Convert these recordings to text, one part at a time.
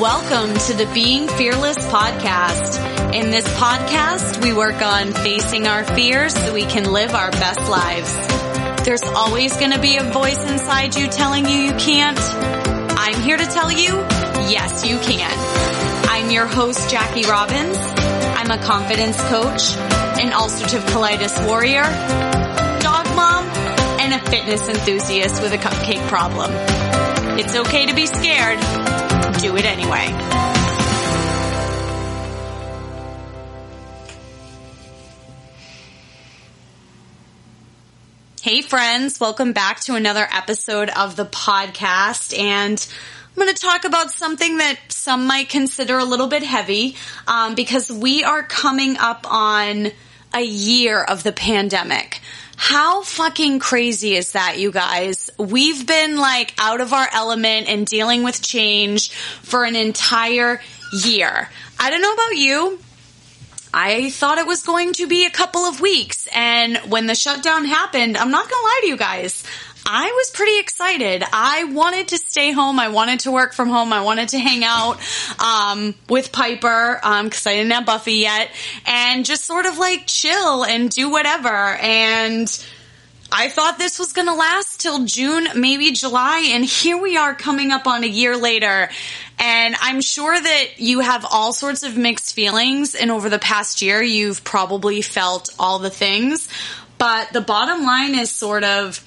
Welcome to the Being Fearless podcast. In this podcast, we work on facing our fears so we can live our best lives. There's always going to be a voice inside you telling you you can't. I'm here to tell you, yes, you can. I'm your host, Jackie Robbins. I'm a confidence coach, an ulcerative colitis warrior, dog mom, and a fitness enthusiast with a cupcake problem. It's okay to be scared. Do it anyway. Hey friends, welcome back to another episode of the podcast and I'm going to talk about something that some might consider a little bit heavy um, because we are coming up on a year of the pandemic. How fucking crazy is that, you guys? We've been like out of our element and dealing with change for an entire year. I don't know about you. I thought it was going to be a couple of weeks. And when the shutdown happened, I'm not going to lie to you guys. I was pretty excited. I wanted to stay home. I wanted to work from home. I wanted to hang out um, with Piper because um, I didn't have Buffy yet, and just sort of like chill and do whatever. And I thought this was going to last till June, maybe July, and here we are coming up on a year later. And I'm sure that you have all sorts of mixed feelings, and over the past year, you've probably felt all the things. But the bottom line is sort of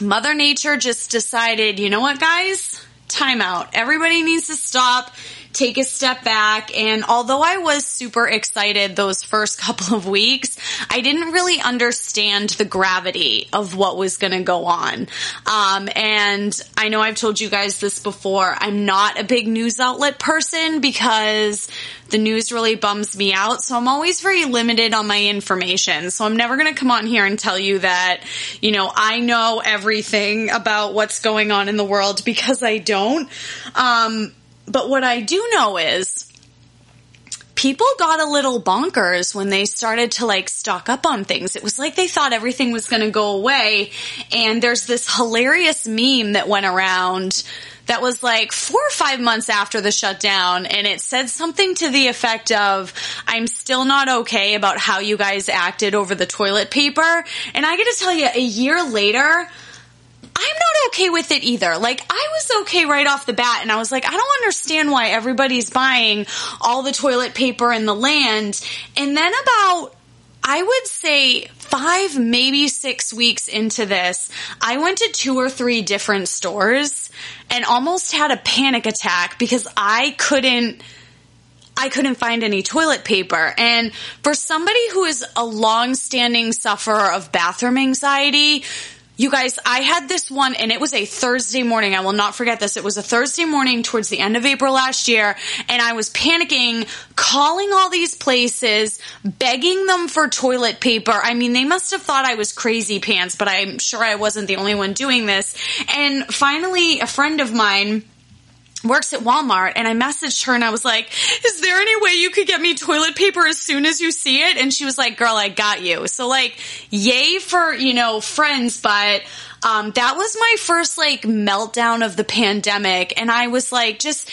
Mother Nature just decided, you know what, guys? Time out. Everybody needs to stop take a step back. And although I was super excited those first couple of weeks, I didn't really understand the gravity of what was going to go on. Um, and I know I've told you guys this before. I'm not a big news outlet person because the news really bums me out. So I'm always very limited on my information. So I'm never going to come on here and tell you that, you know, I know everything about what's going on in the world because I don't. Um, but what I do know is people got a little bonkers when they started to like stock up on things. It was like they thought everything was going to go away. And there's this hilarious meme that went around that was like four or five months after the shutdown and it said something to the effect of, I'm still not okay about how you guys acted over the toilet paper. And I get to tell you, a year later, I'm not okay with it either. Like, I was okay right off the bat, and I was like, I don't understand why everybody's buying all the toilet paper in the land. And then about I would say five, maybe six weeks into this, I went to two or three different stores and almost had a panic attack because I couldn't. I couldn't find any toilet paper. And for somebody who is a long-standing sufferer of bathroom anxiety, you guys, I had this one and it was a Thursday morning. I will not forget this. It was a Thursday morning towards the end of April last year and I was panicking, calling all these places, begging them for toilet paper. I mean, they must have thought I was crazy pants, but I'm sure I wasn't the only one doing this. And finally, a friend of mine works at Walmart and I messaged her and I was like, is there any way you could get me toilet paper as soon as you see it? And she was like, girl, I got you. So like, yay for, you know, friends, but, um, that was my first like meltdown of the pandemic. And I was like, just,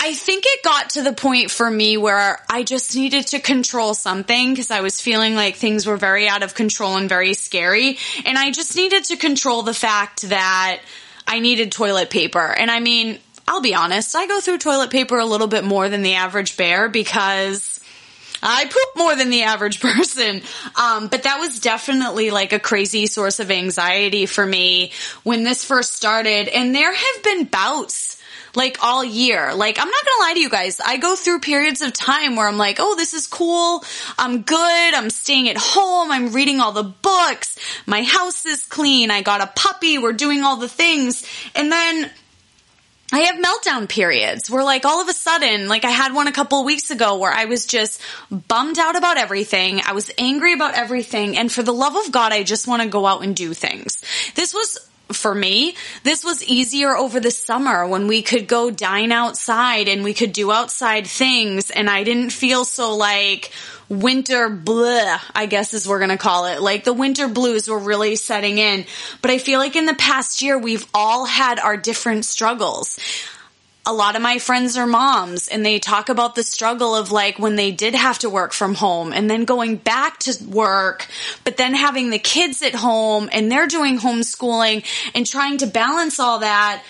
I think it got to the point for me where I just needed to control something because I was feeling like things were very out of control and very scary. And I just needed to control the fact that I needed toilet paper. And I mean, I'll be honest, I go through toilet paper a little bit more than the average bear because I poop more than the average person. Um, but that was definitely like a crazy source of anxiety for me when this first started. And there have been bouts like all year. Like, I'm not gonna lie to you guys. I go through periods of time where I'm like, oh, this is cool. I'm good. I'm staying at home. I'm reading all the books. My house is clean. I got a puppy. We're doing all the things. And then I have meltdown periods where like all of a sudden, like I had one a couple weeks ago where I was just bummed out about everything. I was angry about everything. And for the love of God, I just want to go out and do things. This was for me, this was easier over the summer when we could go dine outside and we could do outside things and I didn't feel so like winter blah, I guess is we're going to call it. Like the winter blues were really setting in. But I feel like in the past year, we've all had our different struggles. a lot of my friends are moms and they talk about the struggle of like when they did have to work from home and then going back to work, but then having the kids at home and they're doing homeschooling and trying to balance all that.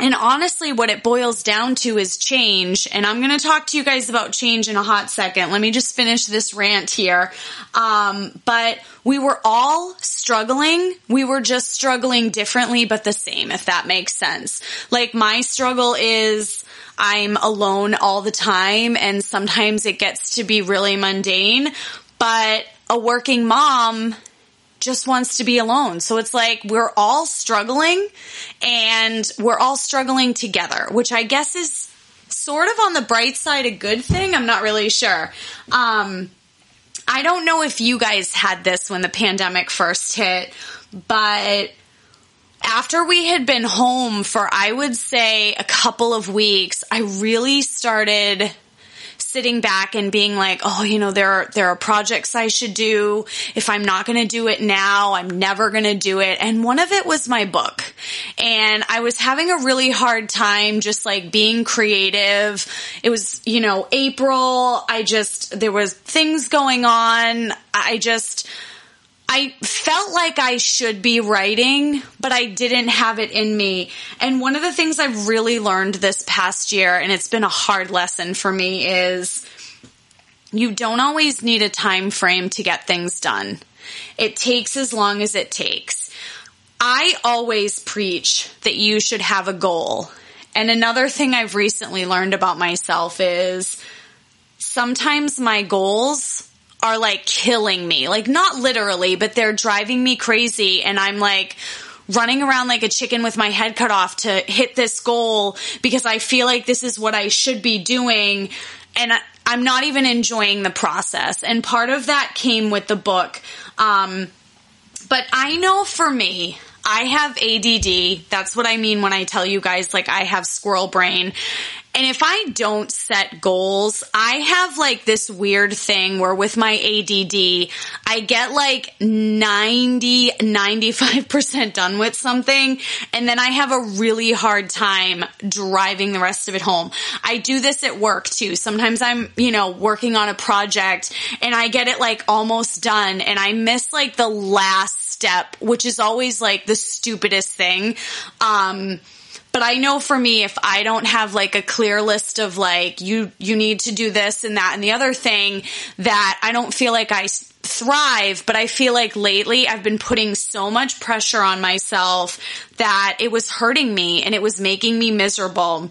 And honestly, what it boils down to is change. And I'm going to talk to you guys about change in a hot second. Let me just finish this rant here. Um, but we were all struggling. We were just struggling differently, but the same, if that makes sense. Like my struggle is I'm alone all the time and sometimes it gets to be really mundane, but a working mom just wants to be alone. So it's like we're all struggling and we're all struggling together, which I guess is sort of on the bright side a good thing. I'm not really sure. Um, I don't know if you guys had this when the pandemic first hit, but after we had been home for, I would say, a couple of weeks, I really started sitting back and being like, oh, you know, there are, there are projects I should do. If I'm not going to do it now, I'm never going to do it. And one of it was my book. And I was having a really hard time just like being creative. It was, you know, April. I just, there was things going on. I just, I felt like I should be writing, but I didn't have it in me. And one of the things I've really learned this past year, and it's been a hard lesson for me, is you don't always need a time frame to get things done. It takes as long as it takes. I always preach that you should have a goal. And another thing I've recently learned about myself is sometimes my goals are like killing me. Like not literally, but they're driving me crazy and I'm like running around like a chicken with my head cut off to hit this goal because I feel like this is what I should be doing and I'm not even enjoying the process. And part of that came with the book. Um, but I know for me, I have ADD. That's what I mean when I tell you guys like I have squirrel brain. And if I don't set goals, I have like this weird thing where with my ADD, I get like 90, 95% done with something. And then I have a really hard time driving the rest of it home. I do this at work too. Sometimes I'm, you know, working on a project and I get it like almost done and I miss like the last step, which is always like the stupidest thing. Um, but I know for me, if I don't have like a clear list of like, you, you need to do this and that and the other thing that I don't feel like I thrive, but I feel like lately I've been putting so much pressure on myself that it was hurting me and it was making me miserable.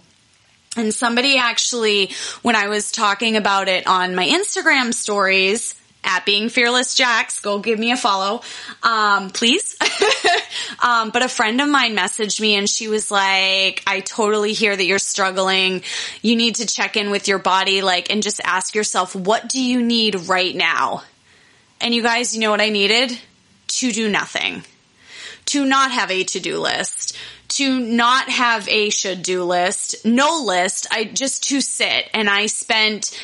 And somebody actually, when I was talking about it on my Instagram stories, at being fearless jacks go give me a follow. Um, please. Um, but a friend of mine messaged me and she was like i totally hear that you're struggling. You need to check in with your body like and just ask yourself what do you need right now? And you guys you know what i needed? To do nothing. To not have a to-do list. To not have a should do list. No list. I just to sit. And i spent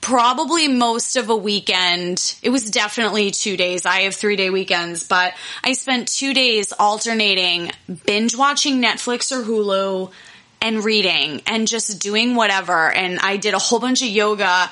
probably most of a weekend. It was definitely two days. I have three day weekends, but I spent two days alternating binge watching Netflix or Hulu and reading and just doing whatever. And I did a whole bunch of yoga.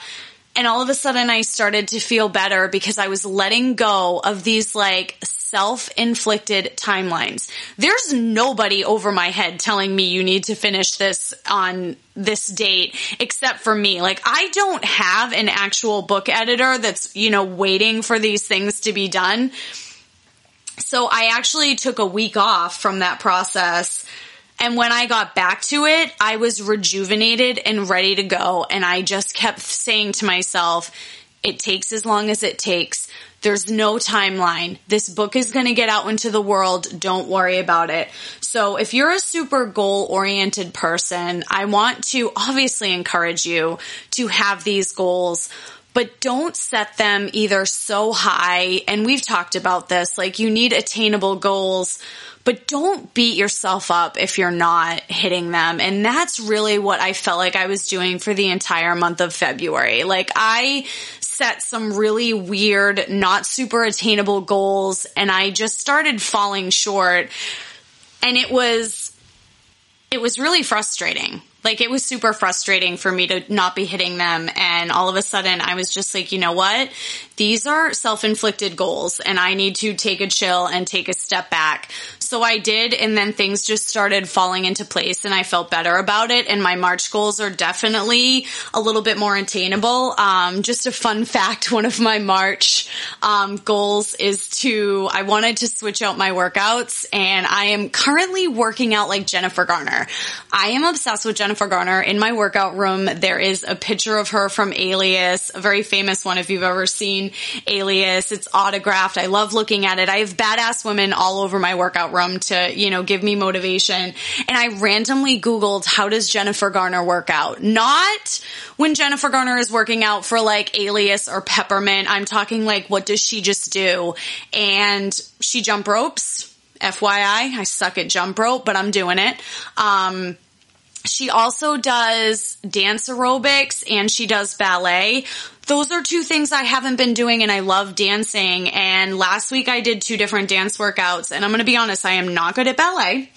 And all of a sudden I started to feel better because I was letting go of these like self-inflicted timelines. There's nobody over my head telling me you need to finish this on this date except for me. Like I don't have an actual book editor that's, you know, waiting for these things to be done. So I actually took a week off from that process. And when I got back to it, I was rejuvenated and ready to go. And I just kept saying to myself, it takes as long as it takes. There's no timeline. This book is going to get out into the world. Don't worry about it. So if you're a super goal oriented person, I want to obviously encourage you to have these goals but don't set them either so high. And we've talked about this, like you need attainable goals, but don't beat yourself up if you're not hitting them. And that's really what I felt like I was doing for the entire month of February. Like I set some really weird, not super attainable goals and I just started falling short. And it was it was really frustrating. Like it was super frustrating for me to not be hitting them. And all of a sudden I was just like, you know what? These are self-inflicted goals and I need to take a chill and take a step back. So I did. And then things just started falling into place and I felt better about it. And my March goals are definitely a little bit more attainable. Um, just a fun fact. One of my March, um, goals is to, I wanted to switch out my workouts and I am currently working out like Jennifer Garner. I am obsessed with Jennifer Garner. In my workout room, there is a picture of her from Alias, a very famous one if you've ever seen Alias. It's autographed. I love looking at it. I have badass women all over my workout room to, you know, give me motivation. And I randomly Googled how does Jennifer Garner work out? Not when Jennifer Garner is working out for like Alias or Peppermint. I'm talking like what does she just do? And she jump ropes. FYI, I suck at jump rope, but I'm doing it. Um, she also does dance aerobics and she does ballet. Those are two things I haven't been doing and I love dancing. And last week I did two different dance workouts and I'm going to be honest, I am not good at ballet.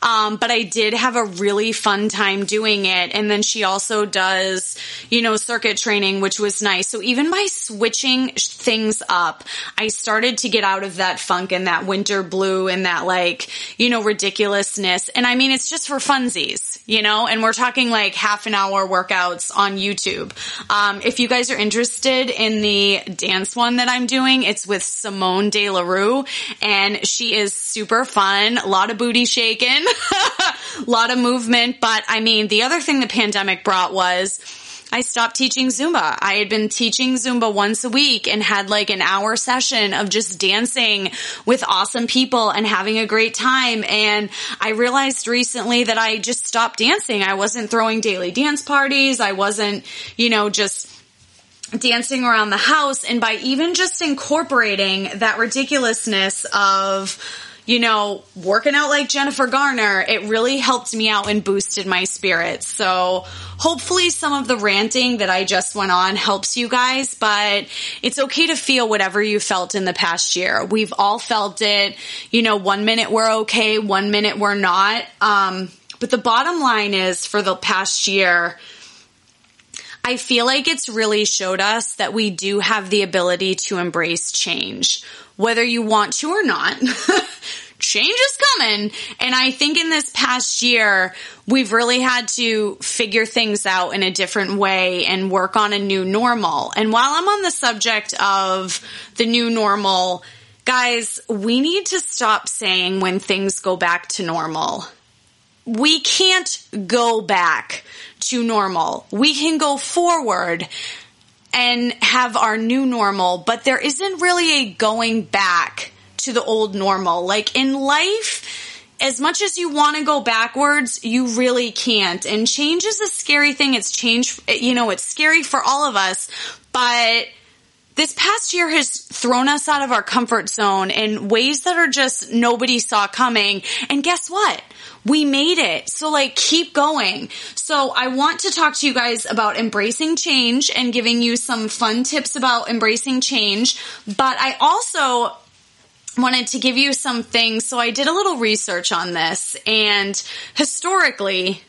Um, but I did have a really fun time doing it. And then she also does, you know, circuit training, which was nice. So even by switching things up, I started to get out of that funk and that winter blue and that like, you know, ridiculousness. And I mean, it's just for funsies, you know, and we're talking like half an hour workouts on YouTube. Um, if you guys are interested in the dance one that I'm doing, it's with Simone De La Rue and she is super fun, a lot of booty shaking. a lot of movement. But I mean, the other thing the pandemic brought was I stopped teaching Zumba. I had been teaching Zumba once a week and had like an hour session of just dancing with awesome people and having a great time. And I realized recently that I just stopped dancing. I wasn't throwing daily dance parties. I wasn't, you know, just dancing around the house. And by even just incorporating that ridiculousness of, you know, working out like Jennifer Garner, it really helped me out and boosted my spirits. So hopefully some of the ranting that I just went on helps you guys, but it's okay to feel whatever you felt in the past year. We've all felt it. You know, one minute we're okay, one minute we're not. Um, but the bottom line is for the past year, I feel like it's really showed us that we do have the ability to embrace change whether you want to or not. change is coming. And I think in this past year, we've really had to figure things out in a different way and work on a new normal. And while I'm on the subject of the new normal, guys, we need to stop saying when things go back to normal. We can't go back to normal. We can go forward and have our new normal, but there isn't really a going back to the old normal. Like in life, as much as you want to go backwards, you really can't. And change is a scary thing. It's change, you know, it's scary for all of us, but this past year has thrown us out of our comfort zone in ways that are just nobody saw coming. And guess what? We made it. So like keep going. So I want to talk to you guys about embracing change and giving you some fun tips about embracing change. But I also wanted to give you some things. So I did a little research on this and historically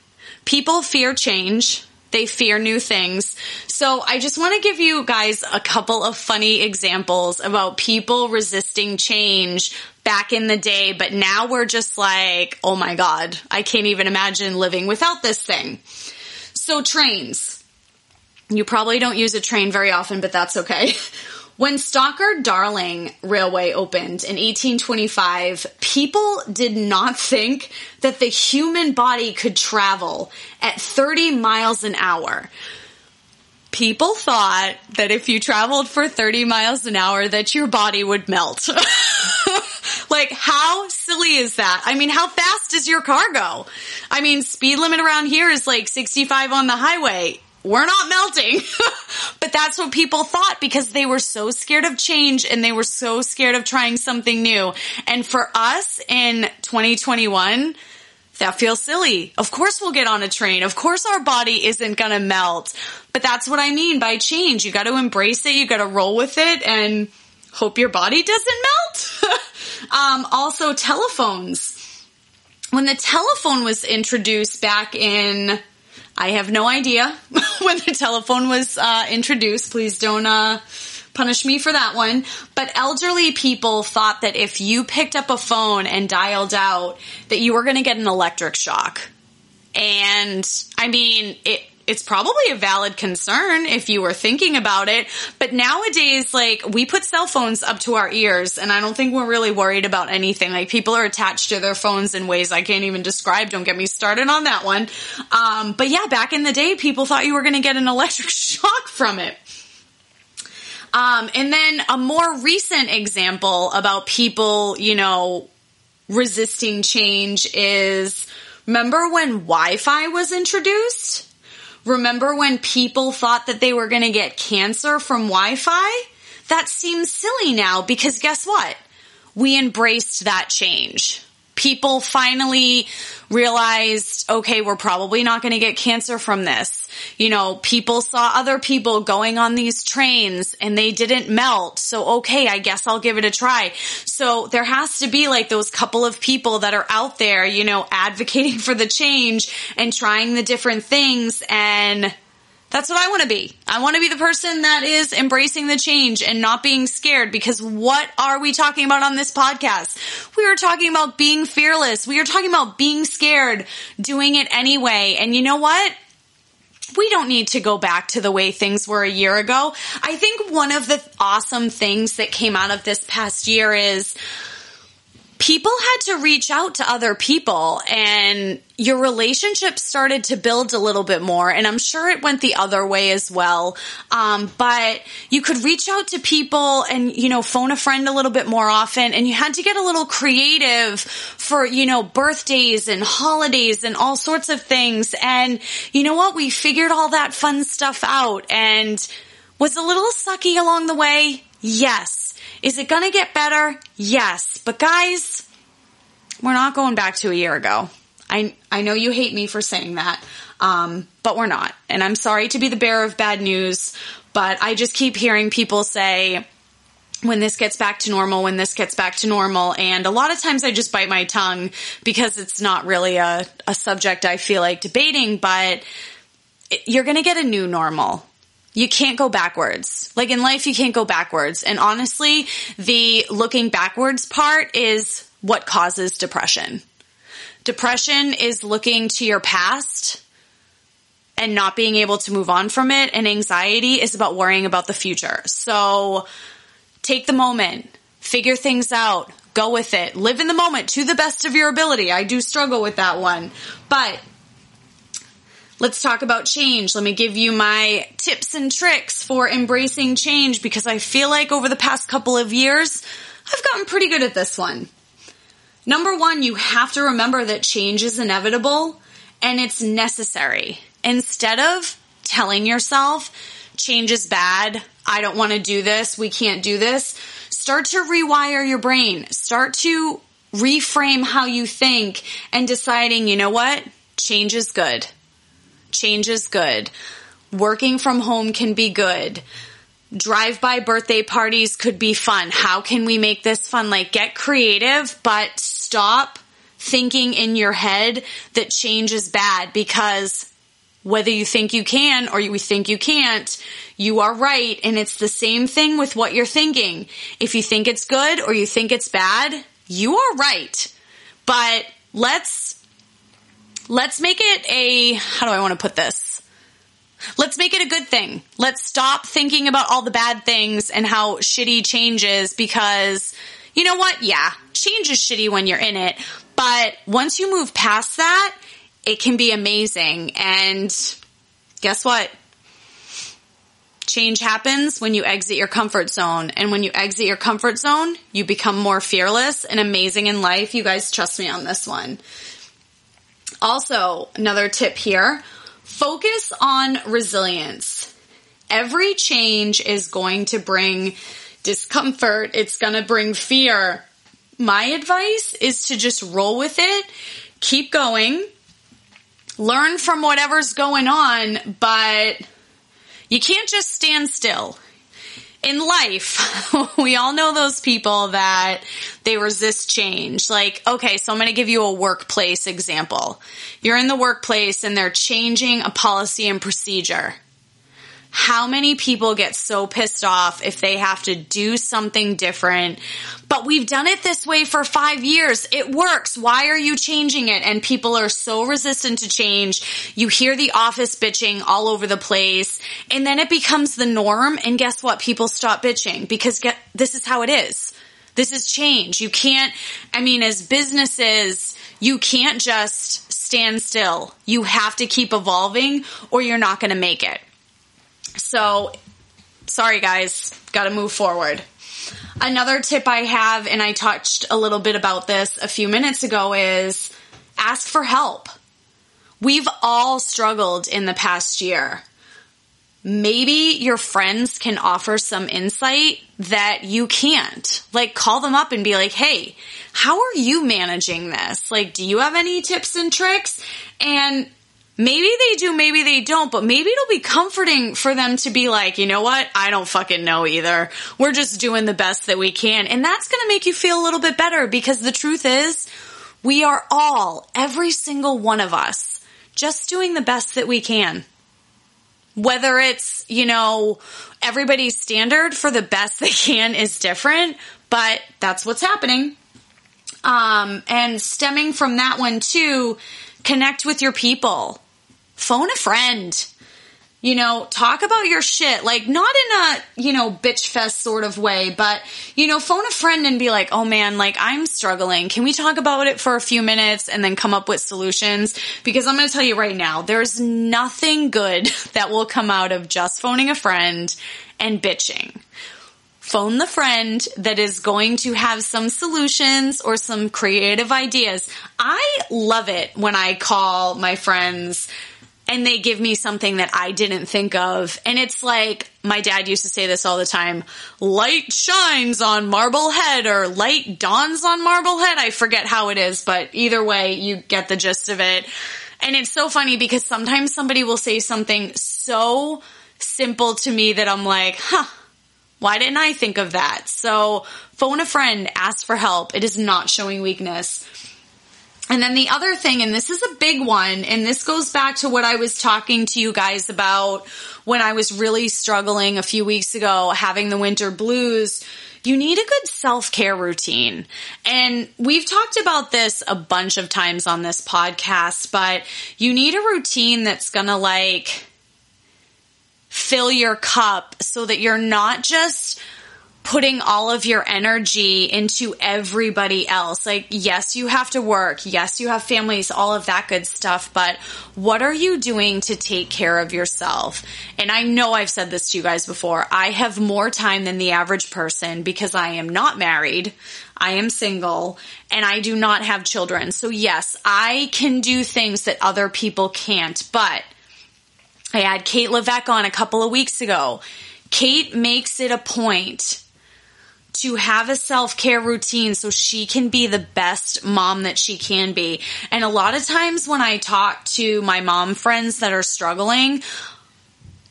people fear change. They fear new things. So I just want to give you guys a couple of funny examples about people resisting change back in the day, but now we're just like, oh my God, I can't even imagine living without this thing. So trains. You probably don't use a train very often, but that's okay. When Stockton Darlington Railway opened in 1825, people did not think that the human body could travel at 30 miles an hour. People thought that if you traveled for 30 miles an hour that your body would melt. like how silly is that? I mean, how fast does your car go? I mean, speed limit around here is like 65 on the highway we're not melting. but that's what people thought because they were so scared of change and they were so scared of trying something new. And for us in 2021, that feels silly. Of course we'll get on a train. Of course our body isn't gonna melt. But that's what I mean by change. You gotta embrace it. You gotta roll with it and hope your body doesn't melt. um, also telephones when the telephone was introduced back in, I have no idea when the telephone was uh, introduced. Please don't uh, punish me for that one. But elderly people thought that if you picked up a phone and dialed out, that you were going to get an electric shock. And I mean, it, it's probably a valid concern if you were thinking about it. But nowadays, like, we put cell phones up to our ears, and I don't think we're really worried about anything. Like, people are attached to their phones in ways I can't even describe. Don't get me started on that one. Um, but yeah, back in the day, people thought you were going to get an electric shock from it. Um, and then a more recent example about people, you know, resisting change is remember when Wi Fi was introduced? Remember when people thought that they were going to get cancer from Wi Fi? That seems silly now because guess what? We embraced that change people finally realized, okay, we're probably not going to get cancer from this. You know, people saw other people going on these trains and they didn't melt. So, okay, I guess I'll give it a try. So there has to be like those couple of people that are out there, you know, advocating for the change and trying the different things and that's what I want to be. I want to be the person that is embracing the change and not being scared because what are we talking about on this podcast? We are talking about being fearless. We are talking about being scared, doing it anyway. And you know what? We don't need to go back to the way things were a year ago. I think one of the awesome things that came out of this past year is people had to reach out to other people and your relationship started to build a little bit more. And I'm sure it went the other way as well. Um, but you could reach out to people and, you know, phone a friend a little bit more often. And you had to get a little creative for, you know, birthdays and holidays and all sorts of things. And you know what? We figured all that fun stuff out and was a little sucky along the way. Yes. Is it going to get better? Yes. But guys, we're not going back to a year ago. I, I know you hate me for saying that, um, but we're not. And I'm sorry to be the bearer of bad news, but I just keep hearing people say, when this gets back to normal, when this gets back to normal. And a lot of times I just bite my tongue because it's not really a, a subject I feel like debating, but you're going to get a new normal you can't go backwards. Like in life, you can't go backwards. And honestly, the looking backwards part is what causes depression. Depression is looking to your past and not being able to move on from it. And anxiety is about worrying about the future. So take the moment, figure things out, go with it, live in the moment to the best of your ability. I do struggle with that one, but Let's talk about change. Let me give you my tips and tricks for embracing change because I feel like over the past couple of years, I've gotten pretty good at this one. Number one, you have to remember that change is inevitable and it's necessary. Instead of telling yourself, change is bad, I don't want to do this, we can't do this, start to rewire your brain. Start to reframe how you think and deciding, you know what? Change is good. Change is good. Working from home can be good. Drive by birthday parties could be fun. How can we make this fun? Like get creative, but stop thinking in your head that change is bad because whether you think you can or you think you can't, you are right. And it's the same thing with what you're thinking. If you think it's good or you think it's bad, you are right. But let's let's make it a, how do I want to put this? Let's make it a good thing. Let's stop thinking about all the bad things and how shitty change is because you know what? Yeah, change is shitty when you're in it. But once you move past that, it can be amazing. And guess what? Change happens when you exit your comfort zone. And when you exit your comfort zone, you become more fearless and amazing in life. You guys trust me on this one. Also, another tip here focus on resilience. Every change is going to bring discomfort, it's going to bring fear. My advice is to just roll with it, keep going, learn from whatever's going on, but you can't just stand still. In life, we all know those people that they resist change. Like, okay, so I'm going to give you a workplace example. You're in the workplace and they're changing a policy and procedure. How many people get so pissed off if they have to do something different? But we've done it this way for five years. It works. Why are you changing it? And people are so resistant to change. You hear the office bitching all over the place and then it becomes the norm. And guess what? People stop bitching because get, this is how it is. This is change. You can't, I mean, as businesses, you can't just stand still. You have to keep evolving or you're not going to make it. So, sorry guys, gotta move forward. Another tip I have, and I touched a little bit about this a few minutes ago, is ask for help. We've all struggled in the past year. Maybe your friends can offer some insight that you can't. Like call them up and be like, Hey, how are you managing this? Like, do you have any tips and tricks? And Maybe they do, maybe they don't, but maybe it'll be comforting for them to be like, you know what? I don't fucking know either. We're just doing the best that we can. And that's going to make you feel a little bit better because the truth is we are all, every single one of us, just doing the best that we can. Whether it's, you know, everybody's standard for the best they can is different, but that's what's happening. Um, and stemming from that one too, connect with your people phone a friend. You know, talk about your shit. Like, not in a, you know, bitch fest sort of way, but, you know, phone a friend and be like, oh man, like, I'm struggling. Can we talk about it for a few minutes and then come up with solutions? Because I'm going to tell you right now, there's nothing good that will come out of just phoning a friend and bitching phone the friend that is going to have some solutions or some creative ideas. I love it when I call my friends and they give me something that I didn't think of. And it's like, my dad used to say this all the time, light shines on Marblehead or light dawns on Marblehead. I forget how it is, but either way, you get the gist of it. And it's so funny because sometimes somebody will say something so simple to me that I'm like, huh, why didn't I think of that? So phone a friend, ask for help. It is not showing weakness. And then the other thing, and this is a big one, and this goes back to what I was talking to you guys about when I was really struggling a few weeks ago, having the winter blues. You need a good self care routine. And we've talked about this a bunch of times on this podcast, but you need a routine that's gonna like fill your cup so that you're not just putting all of your energy into everybody else. Like, yes, you have to work. Yes, you have families, all of that good stuff. But what are you doing to take care of yourself? And I know I've said this to you guys before. I have more time than the average person because I am not married. I am single and I do not have children. So yes, I can do things that other people can't, but I had Kate Levesque on a couple of weeks ago. Kate makes it a point to have a self care routine so she can be the best mom that she can be. And a lot of times when I talk to my mom friends that are struggling,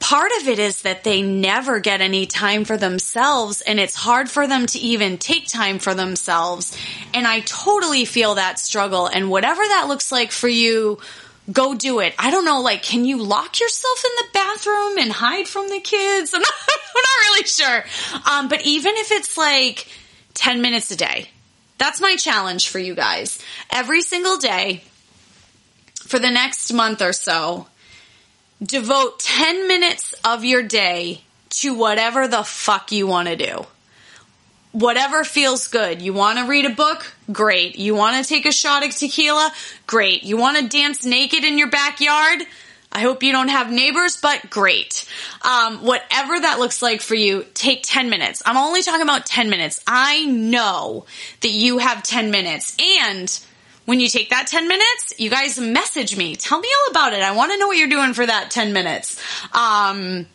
part of it is that they never get any time for themselves and it's hard for them to even take time for themselves. And I totally feel that struggle. And whatever that looks like for you, go do it. I don't know, like, can you lock yourself in the bathroom and hide from the kids? I'm not, I'm not really sure. Um, but even if it's like 10 minutes a day, that's my challenge for you guys. Every single day for the next month or so, devote 10 minutes of your day to whatever the fuck you want to do whatever feels good. You want to read a book? Great. You want to take a shot of tequila? Great. You want to dance naked in your backyard? I hope you don't have neighbors, but great. Um, whatever that looks like for you, take 10 minutes. I'm only talking about 10 minutes. I know that you have 10 minutes. And when you take that 10 minutes, you guys message me. Tell me all about it. I want to know what you're doing for that 10 minutes. Um,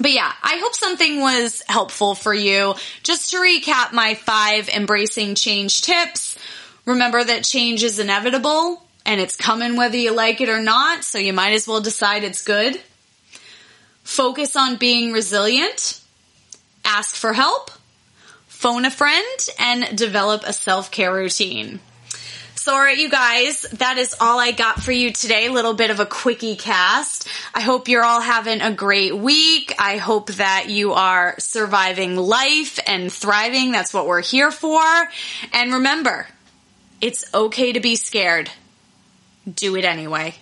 but yeah, I hope something was helpful for you. Just to recap my five embracing change tips. Remember that change is inevitable and it's coming whether you like it or not, so you might as well decide it's good. Focus on being resilient. ask for help, phone a friend, and develop a self care routine. All right, you guys, that is all I got for you today. A little bit of a quickie cast. I hope you're all having a great week. I hope that you are surviving life and thriving. That's what we're here for. And remember, it's okay to be scared. Do it anyway.